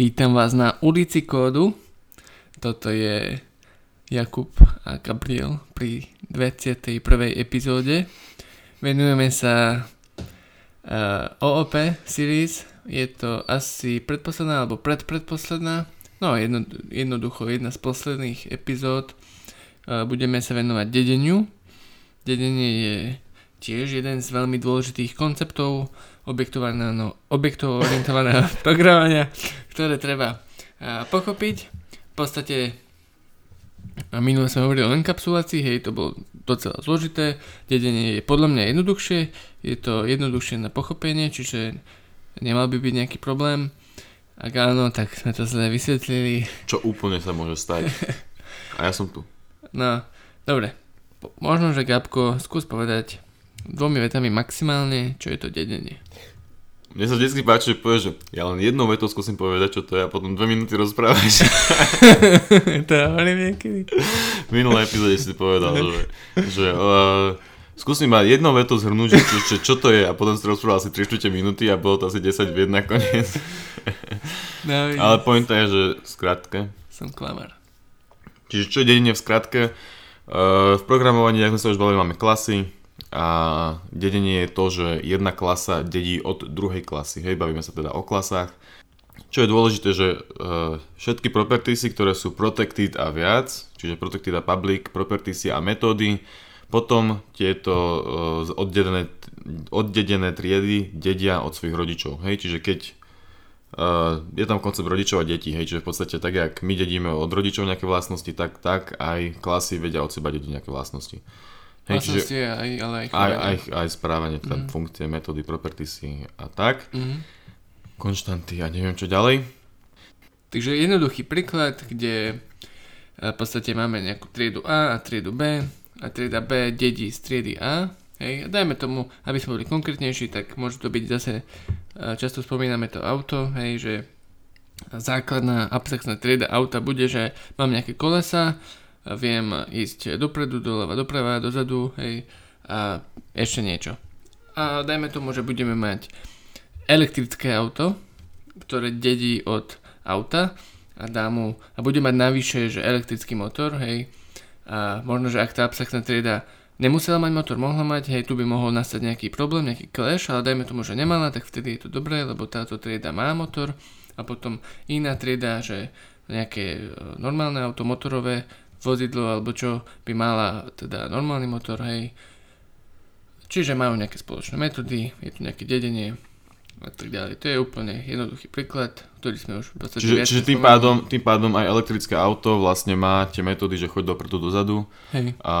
Vítam vás na ulici kódu. Toto je Jakub a Gabriel pri 21. epizóde. Venujeme sa uh, OOP series. Je to asi predposledná alebo predpredposledná. No jedno, jednoducho jedna z posledných epizód. Uh, budeme sa venovať dedeniu. Dedenie je tiež jeden z veľmi dôležitých konceptov objektovaného, objektov orientovaného programovania, ktoré treba pochopiť. V podstate minule sme hovorili o enkapsulácii, hej, to bolo docela zložité, dedenie je podľa mňa jednoduchšie, je to jednoduchšie na pochopenie, čiže nemal by byť nejaký problém. Ak áno, tak sme to zle vysvetlili. Čo úplne sa môže stať. A ja som tu. No, dobre. Možno, že Gabko, skús povedať dvomi vetami maximálne, čo je to dedenie. Mne sa vždy páči, že povieš, že ja len jednou vetou skúsim povedať, čo to je a potom dve minúty rozprávaš. to ja hovorím niekedy. V minulej epizóde si povedal, že, že uh, skúsim ma jednou vetou zhrnúť, že, čo, čo to je a potom si rozprával asi 3 minúty a bolo to asi 10 vied nakoniec. No, Ale pointa je, že skratke. Som klamar. Čiže čo je dedenie v skratke? Uh, v programovaní, ako sme sa už bavili, máme klasy, a dedenie je to, že jedna klasa dedí od druhej klasy. Hej, bavíme sa teda o klasách. Čo je dôležité, že uh, všetky propertiesy, ktoré sú protected a viac, čiže protected a public, propertiesy a metódy, potom tieto uh, oddedené, oddedené triedy dedia od svojich rodičov. Hej, čiže keď uh, je tam koncept rodičov a detí, hej, čiže v podstate tak, jak my dedíme od rodičov nejaké vlastnosti, tak, tak aj klasy vedia od seba dediť nejaké vlastnosti. Hej, čiže aj, ale aj, aj, aj, aj správanie, teda mm. funkcie, metódy, propertiesy a tak. Mm. Konštanty a neviem čo ďalej. Takže jednoduchý príklad, kde e, v podstate máme nejakú triedu A a triedu B a trieda B dedí z triedy A. Hej, a dajme tomu, aby sme boli konkrétnejší, tak môže to byť zase, e, často spomíname to auto, hej, že základná abstraktná trieda auta bude, že mám nejaké kolesa, viem ísť dopredu, doľava, doprava, dozadu, hej, a ešte niečo. A dajme tomu, že budeme mať elektrické auto, ktoré dedí od auta a dá mu, a bude mať navyše, že elektrický motor, hej, a možno, že ak tá abstraktná trieda nemusela mať motor, mohla mať, hej, tu by mohol nastať nejaký problém, nejaký clash, ale dajme tomu, že nemala, tak vtedy je to dobré, lebo táto trieda má motor a potom iná trieda, že nejaké e, normálne auto motorové vozidlo alebo čo by mala teda normálny motor, hej. Čiže majú nejaké spoločné metódy, je tu nejaké dedenie a tak ďalej. To je úplne jednoduchý príklad, ktorý sme už v podstate Čiže, čiže tým, pádom, tým pádom aj elektrické auto vlastne má tie metódy, že choď dopredu, dozadu hej. A,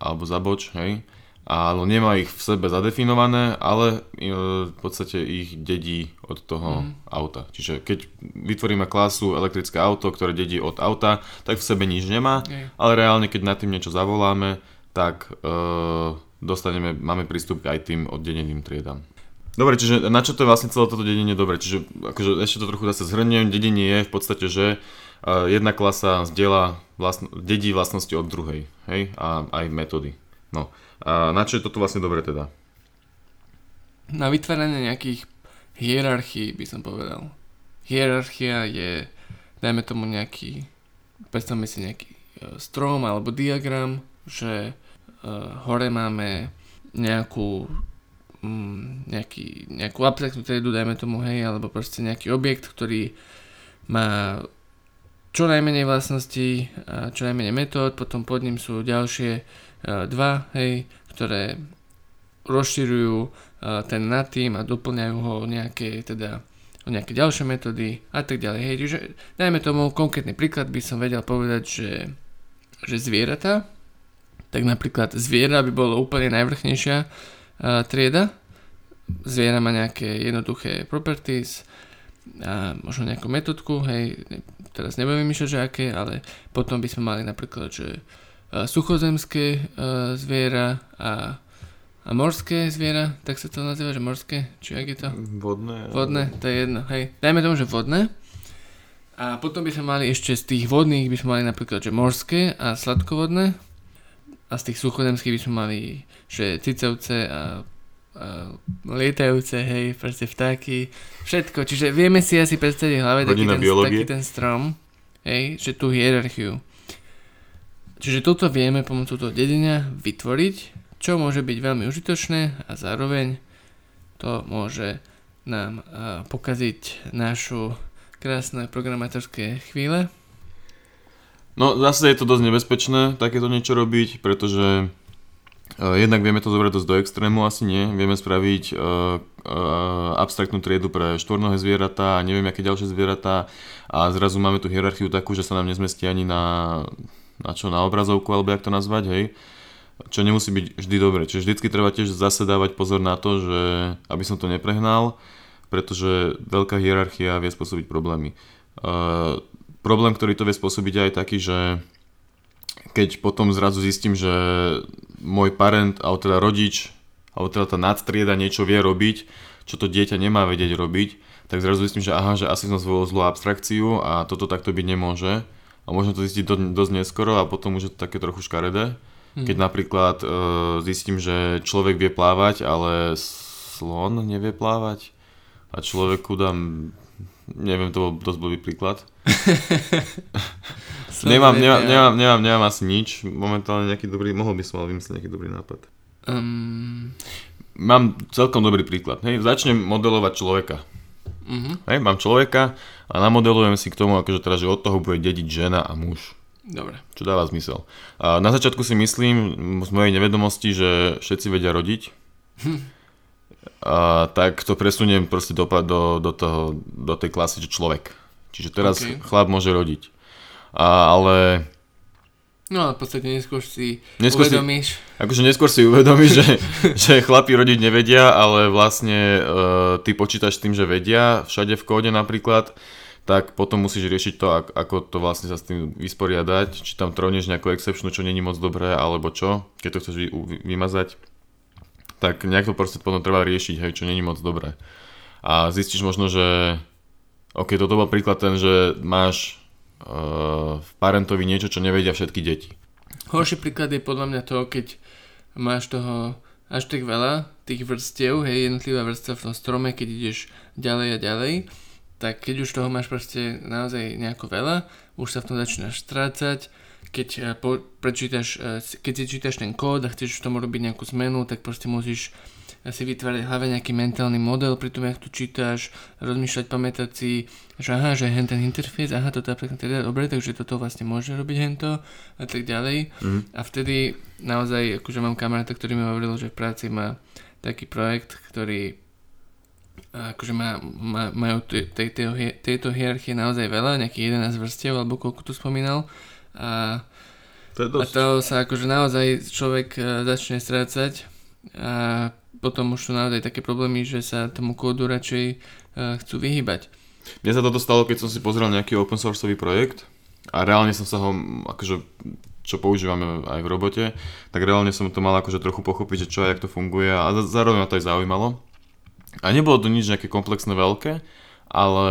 alebo zaboč, hej ale nemá ich v sebe zadefinované, ale e, v podstate ich dedí od toho mm. auta. Čiže keď vytvoríme klasu elektrické auto, ktoré dedí od auta, tak v sebe nič nemá, mm. ale reálne keď nad tým niečo zavoláme, tak e, dostaneme, máme prístup aj tým oddeneným triedam. Dobre, čiže na čo to je vlastne celé toto dedenie dobre? Čiže akože ešte to trochu zase zhrniem, dedenie je v podstate, že uh, jedna klasa zdieľa vlastn- dedí vlastnosti od druhej, hej, a aj metódy. No. A na čo je toto vlastne dobre teda? Na vytváranie nejakých hierarchií by som povedal. Hierarchia je, dajme tomu nejaký, predstavme si nejaký e, strom alebo diagram, že uh, hore máme nejakú mm, nejaký, nejakú abstraktnú triedu, dajme tomu, hej, alebo proste nejaký objekt, ktorý má čo najmenej vlastností čo najmenej metód, potom pod ním sú ďalšie dva, hej, ktoré rozširujú ten nad tým a doplňajú ho nejaké, teda, o nejaké ďalšie metódy a tak ďalej. Hej, čiže dajme tomu konkrétny príklad by som vedel povedať, že, že zvieratá, tak napríklad zviera by bolo úplne najvrchnejšia uh, trieda. Zviera má nejaké jednoduché properties, a možno nejakú metodku, hej, teraz nebudem myšľať, že aké, ale potom by sme mali napríklad, že suchozemské zviera a, a morské zviera, tak sa to nazýva, že morské, či ak je to? Vodné. Vodné, to je jedno, hej. Dajme tomu, že vodné. A potom by sme mali ešte z tých vodných by sme mali napríklad, že morské a sladkovodné. A z tých suchozemských by sme mali, že cicavce a lietajúce, hej, proste vtáky, všetko. Čiže vieme si asi predstaviť v hlave taký ten, taký ten strom, hej, že tú hierarchiu. Čiže toto vieme pomocou toho dedenia vytvoriť, čo môže byť veľmi užitočné a zároveň to môže nám uh, pokaziť našu krásne programátorské chvíle. No zase je to dosť nebezpečné takéto niečo robiť, pretože uh, jednak vieme to zobrať dosť do extrému, asi nie. Vieme spraviť uh, uh, abstraktnú triedu pre štvornohé zvieratá a neviem aké ďalšie zvieratá a zrazu máme tú hierarchiu takú, že sa nám nezmestí ani na, na čo, na obrazovku alebo jak to nazvať, hej čo nemusí byť vždy dobre. Čiže vždycky treba tiež zase dávať pozor na to, že aby som to neprehnal, pretože veľká hierarchia vie spôsobiť problémy. Uh, problém, ktorý to vie spôsobiť aj taký, že keď potom zrazu zistím, že môj parent, alebo teda rodič, alebo teda tá nadstrieda niečo vie robiť, čo to dieťa nemá vedieť robiť, tak zrazu zistím, že aha, že asi som zvolil zlú abstrakciu a toto takto byť nemôže. A možno to zistiť do, dosť neskoro a potom už je to také trochu škaredé. Hmm. Keď napríklad uh, zistím, že človek vie plávať, ale slon nevie plávať a človeku dám, neviem, to bol dosť blbý príklad. nemám, nemám, nemám, nemám, nemám asi nič, momentálne nejaký dobrý, mohol by som ale vymyslieť nejaký dobrý nápad. Um... Mám celkom dobrý príklad. Hej, začnem modelovať človeka. Uh-huh. Hej, mám človeka a namodelujem si k tomu, akože teda, že od toho bude dediť žena a muž. Dobre. Čo dáva zmysel. A na začiatku si myslím z mojej nevedomosti, že všetci vedia rodiť. Hm. A tak to presuniem proste do, do, do, toho, do tej klasy, že človek. Čiže teraz okay. chlap môže rodiť. A, ale... No a v podstate neskôr si neskôr uvedomíš... Si, akože neskôr si uvedomíš, že, že chlapi rodiť nevedia, ale vlastne uh, ty počítaš tým, že vedia, všade v kóde napríklad tak potom musíš riešiť to, ako to vlastne sa s tým vysporiadať, či tam troneš nejakú exceptionu, čo není moc dobré, alebo čo, keď to chceš vy, vymazať, tak nejak to proste potom treba riešiť, hej, čo není moc dobré. A zistíš možno, že ok, toto bol príklad ten, že máš uh, v parentovi niečo, čo nevedia všetky deti. Horší príklad je podľa mňa to, keď máš toho až tak veľa, tých vrstiev, hej, jednotlivá vrstva v tom strome, keď ideš ďalej a ďalej, tak keď už toho máš proste naozaj nejako veľa, už sa v tom začínaš strácať, keď, po, prečítaš, eh, keď si čítaš ten kód a chceš v tom robiť nejakú zmenu, tak proste musíš eh, si vytvárať hlavne nejaký mentálny model pri tom, jak tu čítaš, rozmýšľať, pamätať si, že aha, že hen ten interfejs, aha, toto je teda dobre, takže toto vlastne môže robiť hento a tak ďalej. Mm. A vtedy naozaj, akože mám kamaráta, ktorý mi hovoril, že v práci má taký projekt, ktorý akože má, má, majú tej, tej, tejto hierarchie naozaj veľa, nejakých 11 vrstiev, alebo koľko tu spomínal. A, to, a to sa akože naozaj človek e, začne strácať a potom už sú naozaj také problémy, že sa tomu kódu radšej uh, chcú vyhybať. Mne sa toto stalo, keď som si pozrel nejaký open sourceový projekt a reálne som sa ho, akože čo používame aj v robote, tak reálne som to mal akože trochu pochopiť, že čo a jak to funguje a zároveň ma to aj zaujímalo. A nebolo to nič nejaké komplexné veľké, ale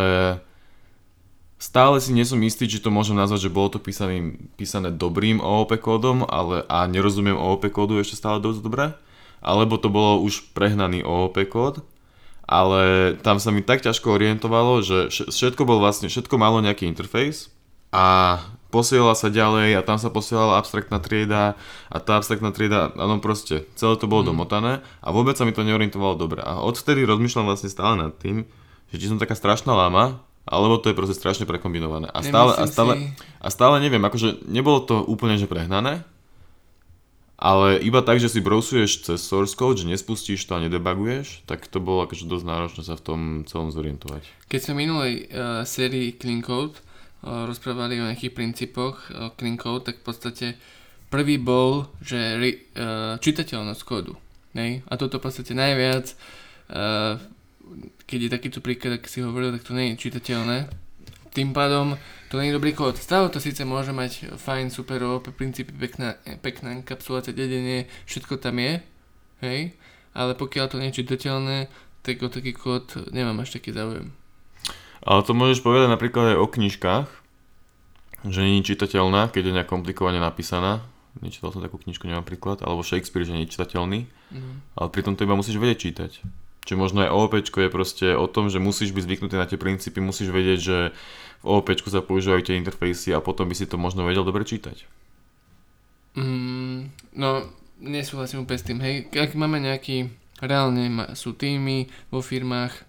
stále si nie som istý, či to môžem nazvať, že bolo to písaný, písané dobrým OOP kódom ale, a nerozumiem OOP kódu ešte stále dosť dobre, alebo to bolo už prehnaný OOP kód, ale tam sa mi tak ťažko orientovalo, že všetko bol vlastne, všetko malo nejaký interfejs a posielala sa ďalej a tam sa posielala abstraktná trieda a tá abstraktná trieda, áno proste, celé to bolo mm. domotané a vôbec sa mi to neorientovalo dobre. A odvtedy rozmýšľam vlastne stále nad tým, že či som taká strašná lama, alebo to je proste strašne prekombinované. A stále, a stále, a stále neviem, akože nebolo to úplne že prehnané, ale iba tak, že si browsuješ cez source code, že nespustíš to a nedebaguješ, tak to bolo akože dosť náročné sa v tom celom zorientovať. Keď sme minulej uh, sérii Clean Code rozprávali o nejakých princípoch clean code, tak v podstate prvý bol, že uh, čitateľnosť kódu. Nej? A toto v podstate najviac, uh, keď je takýto príklad, ak si hovoril, tak to nie je čitateľné. Tým pádom to nie je dobrý kód. Stále to síce môže mať fajn, super, OP, princípy, pekná, pekná enkapsulácia, dedenie, všetko tam je, hej, ale pokiaľ to nie je čitateľné, tak o taký kód nemám až taký záujem. Ale to môžeš povedať napríklad aj o knižkách, že nie je čitateľná, keď je nejak komplikovane napísaná. nečítal som takú knižku, neviem príklad, alebo Shakespeare, že nečitateľný, mm. ale pritom to iba musíš vedieť čítať. Čiže možno aj OOP je proste o tom, že musíš byť zvyknutý na tie princípy, musíš vedieť, že v OOP sa používajú tie interfejsy a potom by si to možno vedel dobre čítať. Mm, no, nesúhlasím úplne s tým. Hej, ak máme nejaký, reálne sú týmy vo firmách,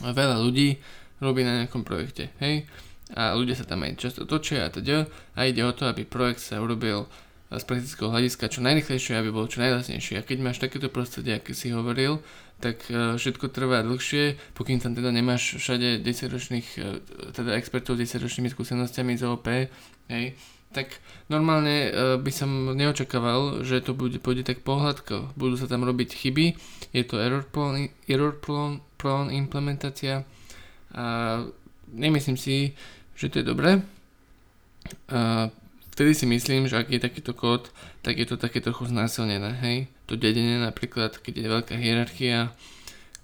veľa ľudí robí na nejakom projekte, hej, a ľudia sa tam aj často točia a teda a ide o to, aby projekt sa urobil z praktického hľadiska čo najrychlejšie, aby bol čo najlasnejšie. A keď máš takéto prostredie, aký si hovoril, tak e, všetko trvá dlhšie, pokým tam teda nemáš všade 10 ročných, e, teda expertov s 10 ročnými skúsenostiami z OP, hej, tak normálne uh, by som neočakával, že to bude, pôjde tak pohľadko. Budú sa tam robiť chyby, je to error prone, error prone, prone implementácia a nemyslím si, že to je dobré. A vtedy si myslím, že ak je takýto kód, tak je to také trochu znásilnené, hej. To dedenie napríklad, keď je veľká hierarchia,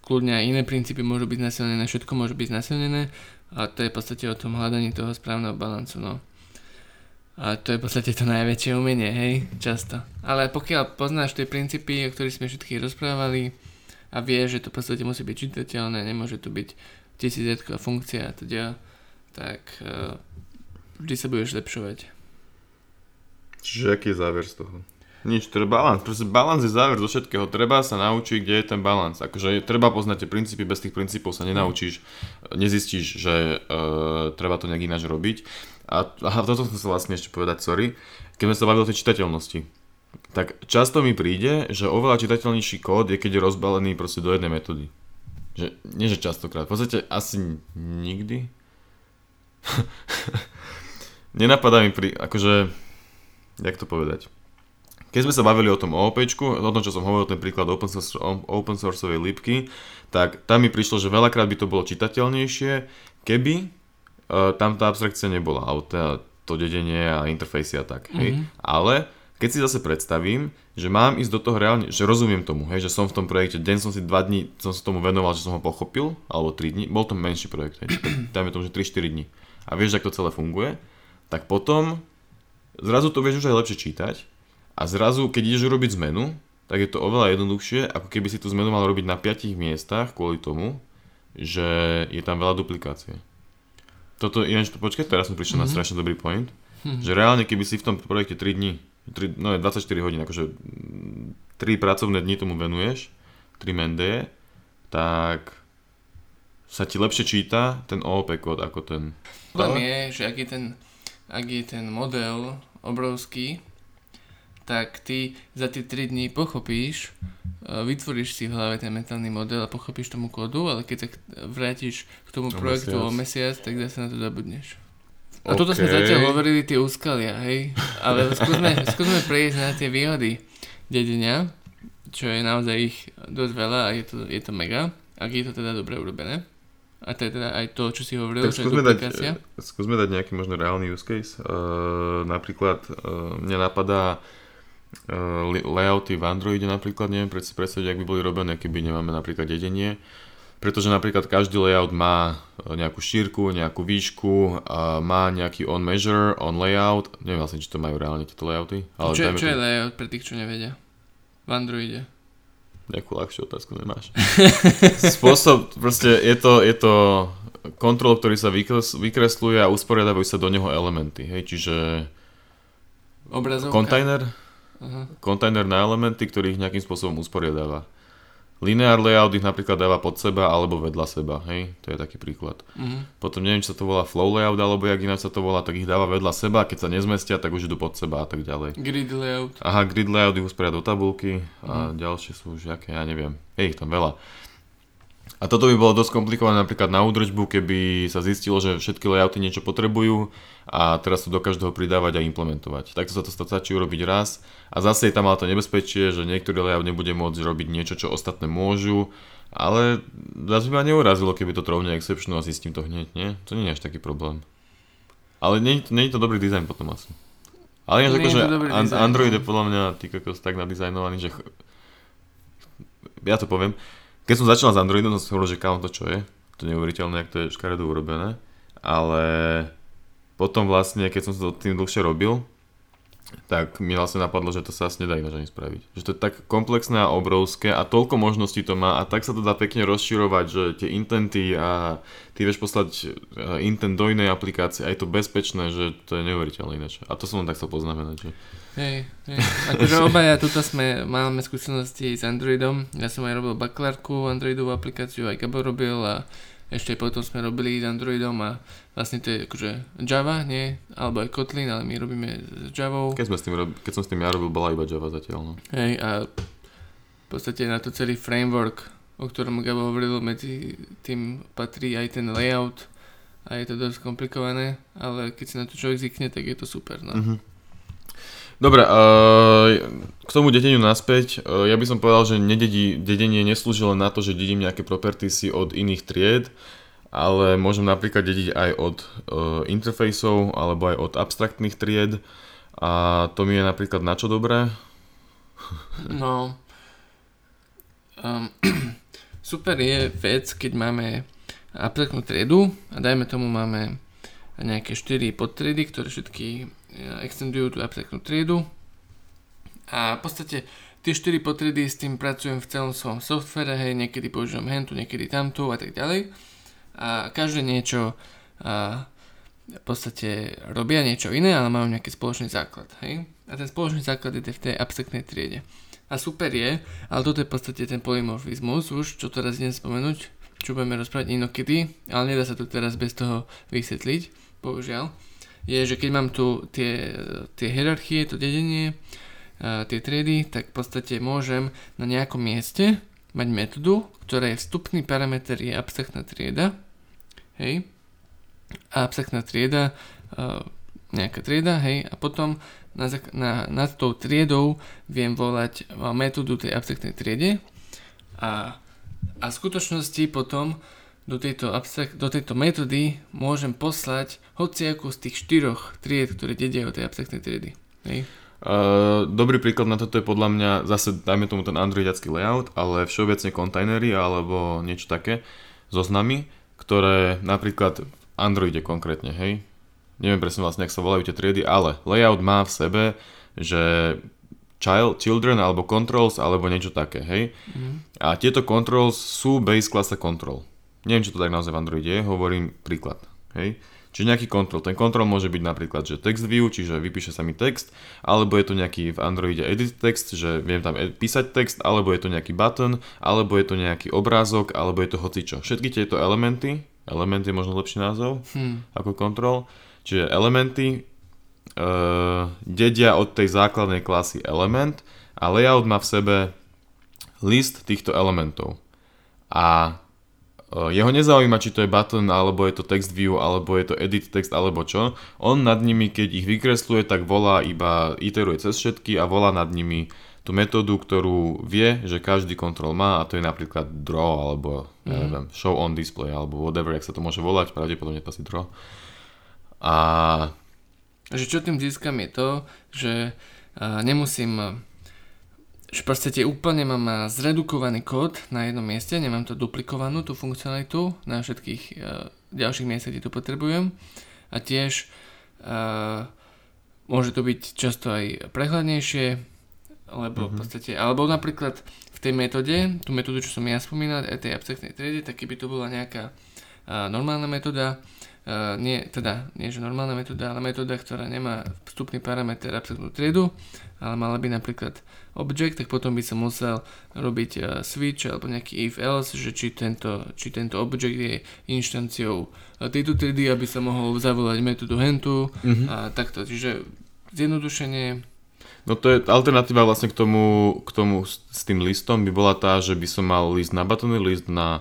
kľudne aj iné princípy môžu byť znásilnené, všetko môže byť znásilnené a to je v podstate o tom hľadaní toho správneho balancu, no. A to je v podstate to najväčšie umenie, hej, často. Ale pokiaľ poznáš tie princípy, o ktorých sme všetky rozprávali a vieš, že to v podstate musí byť čitateľné, nemôže to byť tisícetková funkcia a teda, tak uh, vždy sa budeš zlepšovať. Čiže aký je záver z toho? Nič, je balans. Proste balans je záver zo všetkého. Treba sa naučiť, kde je ten balans. Akože treba poznať tie princípy, bez tých princípov sa nenaučíš, nezistíš, že uh, treba to nejak ináč robiť. A, a toto som sa vlastne ešte povedať, sorry, keď sme sa bavili o tej čitateľnosti. Tak často mi príde, že oveľa čitateľnejší kód je, keď je rozbalený proste do jednej metódy. Že, nie že častokrát, v podstate asi nikdy. Nenapadá mi pri, akože, jak to povedať. Keď sme sa bavili o tom OOP, o tom, čo som hovoril, ten príklad open, source, open sourceovej lípky, tak tam mi prišlo, že veľakrát by to bolo čitateľnejšie, keby uh, tam tá abstrakcia nebola, alebo teda to dedenie a interfejsy a tak, hej. Mm-hmm. Ale keď si zase predstavím, že mám ísť do toho reálne, že rozumiem tomu, hej, že som v tom projekte, deň som si dva dní, som sa tomu venoval, že som ho pochopil, alebo 3 dní, bol to menší projekt, hej, dajme tomu, že 3-4 dní a vieš, ako to celé funguje, tak potom zrazu to vieš už aj lepšie čítať a zrazu, keď ideš urobiť zmenu, tak je to oveľa jednoduchšie, ako keby si tú zmenu mal robiť na 5 miestach kvôli tomu, že je tam veľa duplikácie. Toto, ináč, počkaj, teraz som prišiel mm-hmm. na mhm. strašne dobrý point, mm-hmm. že reálne, keby si v tom projekte 3 dní, 3, no 24 hodín, akože 3 pracovné dni tomu venuješ, 3 mendeje, tak sa ti lepšie číta ten OOP kód ako ten... Problém je, že ak je ten, ak je ten model obrovský, tak ty za tie 3 dní pochopíš, e, vytvoríš si v hlave ten mentálny model a pochopíš tomu kódu, ale keď sa vrátiš k tomu o projektu mesiac. o mesiac, tak zase na to zabudneš. A okay. toto sme zatiaľ hovorili tie úskalia, hej? Ale skúsme, skúsme prejsť na tie výhody dedenia, čo je naozaj ich dosť veľa a je to, je to mega, ak je to teda dobre urobené. A to je teda aj to, čo si hovoril, tak skúsme dať, skúsme dať nejaký možno reálny use case. Uh, napríklad uh, mňa napadá uh, layouty v Androide napríklad, neviem si predstaviť, ak by boli robené, keby nemáme napríklad dedenie. Pretože napríklad každý layout má nejakú šírku, nejakú výšku, a má nejaký on measure, on layout. Neviem vlastne, či to majú reálne tieto layouty. Ale čo, čo je layout pre tých, čo nevedia? V Androide. Nejakú ľahšiu otázku nemáš. Spôsob, proste je to, je to kontrol, ktorý sa vykresluje a usporiadajú sa do neho elementy. Hej, čiže Obrazovka. kontajner, Uh-huh. Kontajner na elementy, ktorý ich nejakým spôsobom usporiadáva. Linear layout ich napríklad dáva pod seba alebo vedľa seba, hej, to je taký príklad. Uh-huh. Potom neviem, či sa to volá flow layout alebo jak ináč sa to volá, tak ich dáva vedľa seba, keď sa nezmestia, tak už idú pod seba a tak ďalej. Grid layout. Aha, grid layout ich usporiada do tabulky a uh-huh. ďalšie sú už aké, ja neviem, je ich tam veľa. A toto by bolo dosť komplikované napríklad na údržbu, keby sa zistilo, že všetky layouty niečo potrebujú a teraz to do každého pridávať a implementovať. Takto sa to stačí urobiť raz a zase je tam ale to nebezpečie, že niektorý layout nebude môcť robiť niečo, čo ostatné môžu, ale zase by ma neurazilo, keby to trhovne exception a zistím to hneď, nie? To nie je až taký problém. Ale nie, nie je to dobrý dizajn potom asi. Ale ináč že Android je podľa mňa ty kokos tak nadizajnovaný, že ja to poviem, keď som začal s Androidom, som si hovoril, že kámo to čo je. To je neuveriteľné, ak to je škaredo urobené. Ale potom vlastne, keď som to tým dlhšie robil, tak mi vlastne napadlo, že to sa asi nedá ináč ani spraviť. Že to je tak komplexné a obrovské a toľko možností to má a tak sa to dá pekne rozširovať, že tie intenty a ty vieš poslať e, intent do inej aplikácie a je to bezpečné, že to je neuveriteľné ináč. A to som len tak chcel poznamenať. Že... Hej, hej. Akože obaja tuto sme, máme skúsenosti s Androidom. Ja som aj robil bakalárku, Androidovú aplikáciu, aj Gabo robil a ešte potom sme robili s Androidom a vlastne to je akože Java, nie? Alebo aj Kotlin, ale my robíme s Javou. Keď, sme s tým rob- keď som s tým ja robil, bola iba Java zatiaľ. No. Hej, a v podstate na to celý framework, o ktorom Gabo hovoril, medzi tým patrí aj ten layout a je to dosť komplikované, ale keď si na to človek zvykne, tak je to super. No. Mm-hmm. Dobre, uh, k tomu dedeniu naspäť, uh, ja by som povedal, že nededí, dedenie neslúži len na to, že dedím nejaké propertiesy od iných tried, ale môžem napríklad dediť aj od uh, interfejsov alebo aj od abstraktných tried a to mi je napríklad na čo dobré? No, um, super je vec, keď máme abstraktnú triedu a dajme tomu máme nejaké 4 podtriedy, ktoré všetky extendujú tú abstraktnú triedu. A v podstate tie 4 potriedy s tým pracujem v celom svojom softvere, hej, niekedy používam hentu, niekedy tamtu a tak ďalej a každé niečo a, v podstate robia niečo iné, ale majú nejaký spoločný základ, hej. A ten spoločný základ je v tej abstraktnej triede. A super je, ale toto je v podstate ten polymorfizmus už, čo teraz idem spomenúť, čo budeme rozprávať inokedy, ale nedá sa to teraz bez toho vysvetliť, bohužiaľ je, že keď mám tu tie, tie hierarchie, to dedenie, a tie triedy, tak v podstate môžem na nejakom mieste mať metódu, ktorá je vstupný parameter je abstraktná trieda. Hej. Abstraktná trieda, a nejaká trieda, hej, a potom na, na, nad tou triedou viem volať metódu tej abstraktnej triede a, a v skutočnosti potom do tejto, abstrakt, do tejto metódy môžem poslať hociakú z tých štyroch tried, ktoré dedia od tej abstraktnej triedy. Hej. Uh, dobrý príklad na toto je podľa mňa zase dajme tomu ten androidiacký layout, ale všeobecne kontajnery alebo niečo také zoznamy, ktoré napríklad v Androide konkrétne, hej, neviem presne vlastne, ak sa volajú tie triedy, ale layout má v sebe, že child, children alebo controls alebo niečo také, hej. Mm. A tieto controls sú base klasa control neviem, čo to tak naozaj v Androide je, hovorím príklad. Hej? Čiže nejaký kontrol. Ten kontrol môže byť napríklad, že text view, čiže vypíše sa mi text, alebo je to nejaký v Androide edit text, že viem tam písať text, alebo je to nejaký button, alebo je to nejaký obrázok, alebo je to hocičo. Všetky tieto elementy, element je možno lepší názov hmm. ako kontrol, čiže elementy uh, dedia od tej základnej klasy element a layout má v sebe list týchto elementov. A jeho nezaujíma, či to je button, alebo je to text view, alebo je to edit text, alebo čo. On nad nimi, keď ich vykresluje, tak volá iba, iteruje cez všetky a volá nad nimi tú metódu, ktorú vie, že každý kontrol má a to je napríklad draw, alebo mm. ja neviem, show on display, alebo whatever, jak sa to môže volať, pravdepodobne to asi draw. A... Že čo tým získam je to, že nemusím že v podstate úplne mám zredukovaný kód na jednom mieste, nemám to duplikovanú, tú funkcionalitu na všetkých uh, ďalších miestach, kde to potrebujem. A tiež uh, môže to byť často aj prehľadnejšie, lebo mm-hmm. v podstate, alebo napríklad v tej metóde, tú metódu, čo som ja spomínal, aj tej abstraktnej triede, tak keby to bola nejaká uh, normálna metóda, uh, nie, teda, nie že normálna metóda, ale metóda, ktorá nemá vstupný parameter abstraktnú triedu, ale mala by napríklad object, tak potom by som musel robiť uh, switch alebo nejaký if else, že či tento, či tento object je inštanciou uh, tejto triedy, aby som mohol zavolať metódu hentu mm-hmm. a takto. Čiže zjednodušenie No to je alternatíva vlastne k tomu, k tomu s, s tým listom by bola tá, že by som mal list na batony, list na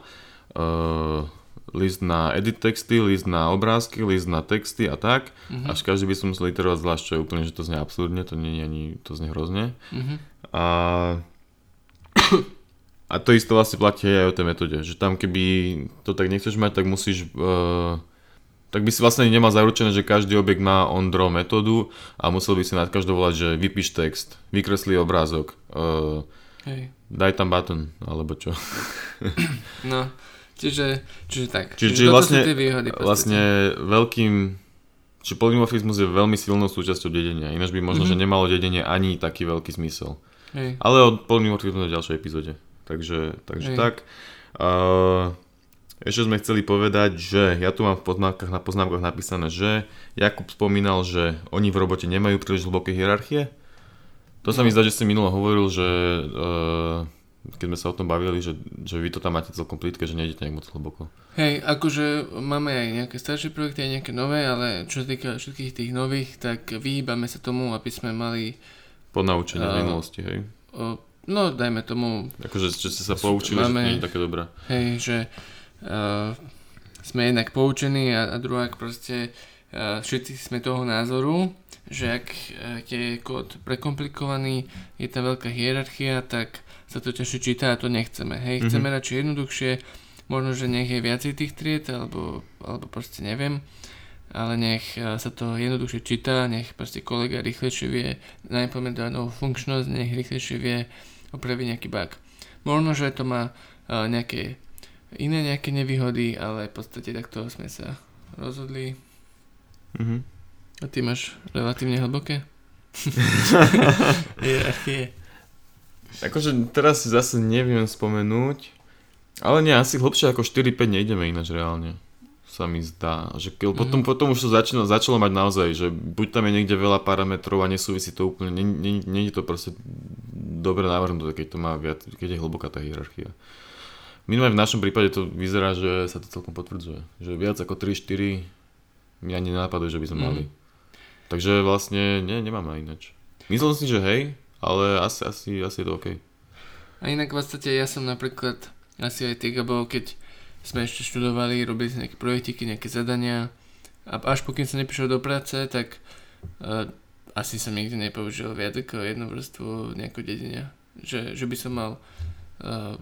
uh, list na edit texty, list na obrázky, list na texty a tak. Mm-hmm. Až každý by som musel iterovať zvlášť, čo je úplne, že to znie absurdne, to nie je ani, to znie hrozne. Mm-hmm. A, a to isté vlastne platí aj o tej metóde, že tam keby to tak nechceš mať, tak musíš... Uh, tak by si vlastne nemal zaručené, že každý objekt má on draw metódu a musel by si na každou volať, že vypíš text, vykreslí obrázok, uh, Hej. daj tam button, alebo čo. no, Čiže, čiže tak. Čiže, čiže vlastne, výhody vlastne veľkým či polymorfizmus je veľmi silnou súčasťou dedenia, ináč by možno, mm-hmm. že nemalo dedenie ani taký veľký zmysel. Hej. Ale o polymorfizmu v ďalšej epizóde. Takže, takže tak. Uh, ešte sme chceli povedať, že ja tu mám v poznámkach, na poznámkach napísané, že Jakub spomínal, že oni v robote nemajú príliš hlboké hierarchie. To sa no. mi zdá, že si minulo hovoril, že uh, keď sme sa o tom bavili, že, že vy to tam máte celkom plítke, že nejdete nejak moc hlboko. Hej, akože máme aj nejaké staršie projekty, aj nejaké nové, ale čo sa týka všetkých tých nových, tak vyhýbame sa tomu, aby sme mali... Podnaučenie uh, v minulosti, hej? Uh, no, dajme tomu... Akože, že ste sa poučili, máme, že to nie je také dobré. Hej, že uh, sme jednak poučení a, a druhák proste uh, všetci sme toho názoru, že ak uh, je kód prekomplikovaný, je tam veľká hierarchia, tak sa to ťažšie číta a to nechceme. Hej, mm-hmm. chceme radšej jednoduchšie, možno, že nech je viacej tých tried, alebo, alebo proste neviem, ale nech e, sa to jednoduchšie číta, nech proste kolega rýchlejšie vie naimplementovať novú funkčnosť, nech rýchlejšie vie opraviť nejaký bug. Možno, že to má uh, nejaké iné nejaké nevýhody, ale v podstate takto sme sa rozhodli. Mm-hmm. A ty máš relatívne hlboké? je. Akože teraz si zase neviem spomenúť, ale nie, asi hlbšie ako 4-5 nejdeme ináč reálne sa mi zdá. Že keď, mm. potom, potom už to začalo, začalo mať naozaj, že buď tam je niekde veľa parametrov a nesúvisí to úplne, nie, nie, nie je to proste dobre navrhnuté, keď to má viac, keď je hlboká tá hierarchia. Minimálne v našom prípade to vyzerá, že sa to celkom potvrdzuje. Že viac ako 3-4 mi ani nenapaduje, že by sme mm. mali. Takže vlastne nie, nemáme ináč. Myslel si, že hej, ale asi, asi, asi je to OK. A inak v podstate ja som napríklad asi aj ty, Gabo, keď sme ešte študovali, robili sme nejaké projektiky, nejaké zadania a až pokým som neprišiel do práce, tak uh, asi som nikdy nepoužil viac ako jednu vrstvu nejakého dedenia. Že, že by som mal uh,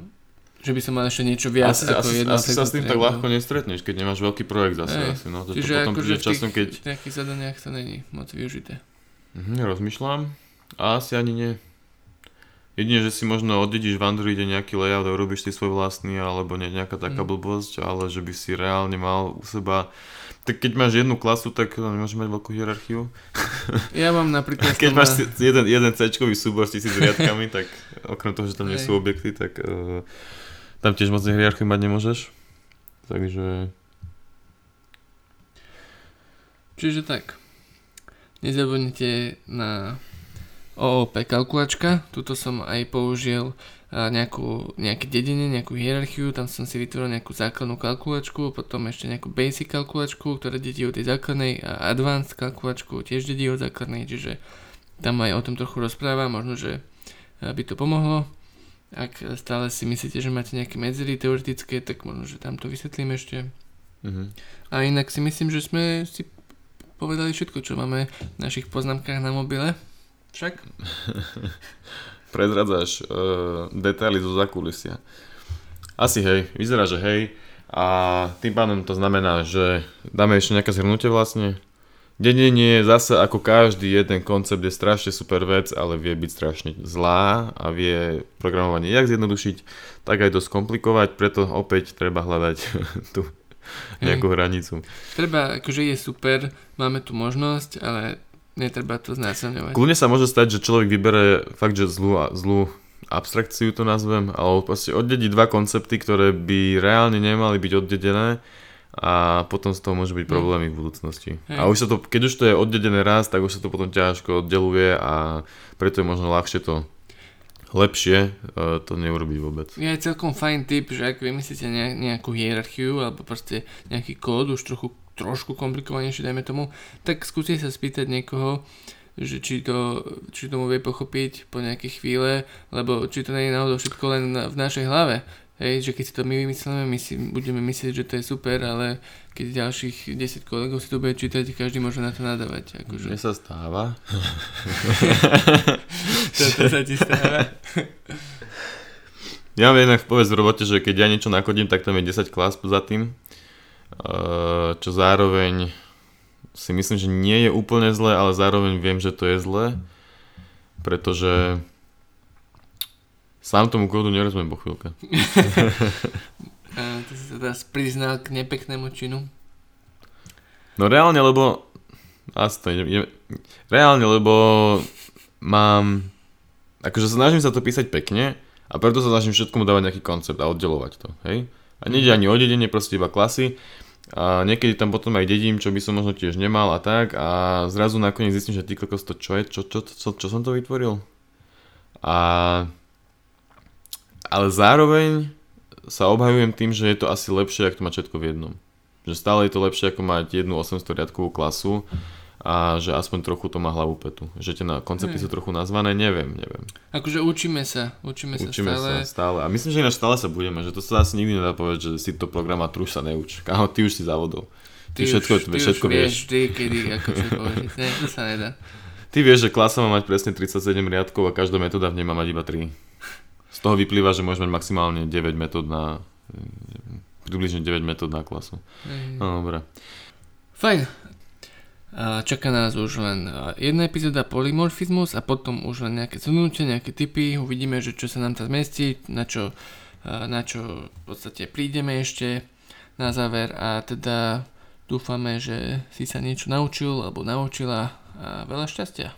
že by som mal ešte niečo viac asi, ako asi, jedno. Asi sa s tým tak ľahko nestretneš, keď nemáš veľký projekt zase hey, asi. No. To, Čiže to potom akože v tých, časom, keď... v nejakých zadaniach to není moc využité. Mhm, rozmýšľam. A asi ani nie. Jedine, že si možno oddedíš v Androide nejaký layout a urobíš si svoj vlastný, alebo nie, nejaká taká mm. blbosť, ale že by si reálne mal u seba... Tak keď máš jednu klasu, tak nemôžeš mať veľkú hierarchiu. Ja mám napríklad... keď máš na... jeden, jeden C-čkový súbor s tisíc riadkami, tak okrem toho, že tam nie sú objekty, tak uh, tam tiež moc hierarchiu mať nemôžeš. Takže... Čiže tak. Nezabudnite na OOP kalkulačka. Tuto som aj použil nejakú, nejaké dedenie, nejakú hierarchiu, tam som si vytvoril nejakú základnú kalkulačku, potom ešte nejakú basic kalkulačku, ktorá dedí od tej základnej a advanced kalkulačku tiež dedí od základnej, čiže tam aj o tom trochu rozprávam, možno, že by to pomohlo. Ak stále si myslíte, že máte nejaké medzery teoretické, tak možno, že tam to vysvetlím ešte. Uh-huh. A inak si myslím, že sme si povedali všetko, čo máme v našich poznámkach na mobile. Však? Prezradzáš uh, detaily zo zakulisia. Asi hej, vyzerá, že hej. A tým pádom to znamená, že dáme ešte nejaké zhrnutie vlastne. Dedenie je zase ako každý jeden koncept je strašne super vec, ale vie byť strašne zlá a vie programovanie jak zjednodušiť, tak aj to skomplikovať, preto opäť treba hľadať tú nejakú Hej. hranicu. Treba, akože je super, máme tu možnosť, ale Netreba to znásilňovať. Kľudne sa môže stať, že človek vybere fakt, že zlú, zlú abstrakciu to nazvem, alebo proste oddediť dva koncepty, ktoré by reálne nemali byť oddedené a potom z toho môžu byť hm. problémy v budúcnosti. Hej. A už sa to, keď už to je oddedené raz, tak už sa to potom ťažko oddeluje a preto je možno ľahšie to lepšie uh, to neurobiť vôbec. Je celkom fajn tip, že ak vymyslíte nejakú hierarchiu alebo proste nejaký kód už trochu trošku komplikovanejšie, dajme tomu, tak skúste sa spýtať niekoho, že či, to, či tomu vie pochopiť po nejakej chvíle, lebo či to nie je náhodou všetko len na, v našej hlave. Hej, že keď si to my vymyslíme, my si budeme myslieť, že to je super, ale keď ďalších 10 kolegov si to bude čítať, každý môže na to nadávať. Akože. Mne sa stáva. to sa ti stáva. ja mám jednak povedz v robote, že keď ja niečo nakodím, tak tam je 10 klas za tým čo zároveň si myslím, že nie je úplne zlé, ale zároveň viem, že to je zlé, pretože sám tomu kódu nerozumiem po chvíľke. A ty si sa teraz priznal k nepeknému činu? No reálne, lebo Asi to ide, reálne, lebo mám, akože snažím sa to písať pekne a preto sa snažím všetkomu dávať nejaký koncept a oddelovať to, hej. A nejde ani o dedenie, proste iba klasy. A niekedy tam potom aj dedím, čo by som možno tiež nemal a tak a zrazu nakoniec zistím, že ty kokos to čo je, čo, čo, čo, čo som to vytvoril? A ale zároveň sa obhajujem tým, že je to asi lepšie, ako to mať všetko v jednom. Že stále je to lepšie, ako mať jednu 800 riadkovú klasu a že aspoň trochu to má hlavu petu. Že tie koncepty hmm. sú trochu nazvané, neviem, neviem. Akože učíme sa, učíme, učíme sa stále. sa stále. A myslím, že ináč stále sa budeme, že to sa asi nikdy nedá povedať, že si to programátor už sa neuč. Kámo, ty už si závodol. Ty, ty všetko, už, ty všetko už vieš. Ty, kedy, ako všetko ne, to sa nedá. Ty vieš, že klasa má mať presne 37 riadkov a každá metóda v nej má mať iba 3. Z toho vyplýva, že môžeme mať maximálne 9 metód na približne 9 metód na klasu. Mm. No dobré. Fajn. Čaká nás už len jedna epizóda polymorfizmus a potom už len nejaké zhrnutie, nejaké typy. Uvidíme, že čo sa nám tam zmestí, na čo, na čo v podstate prídeme ešte na záver a teda dúfame, že si sa niečo naučil alebo naučila a veľa šťastia.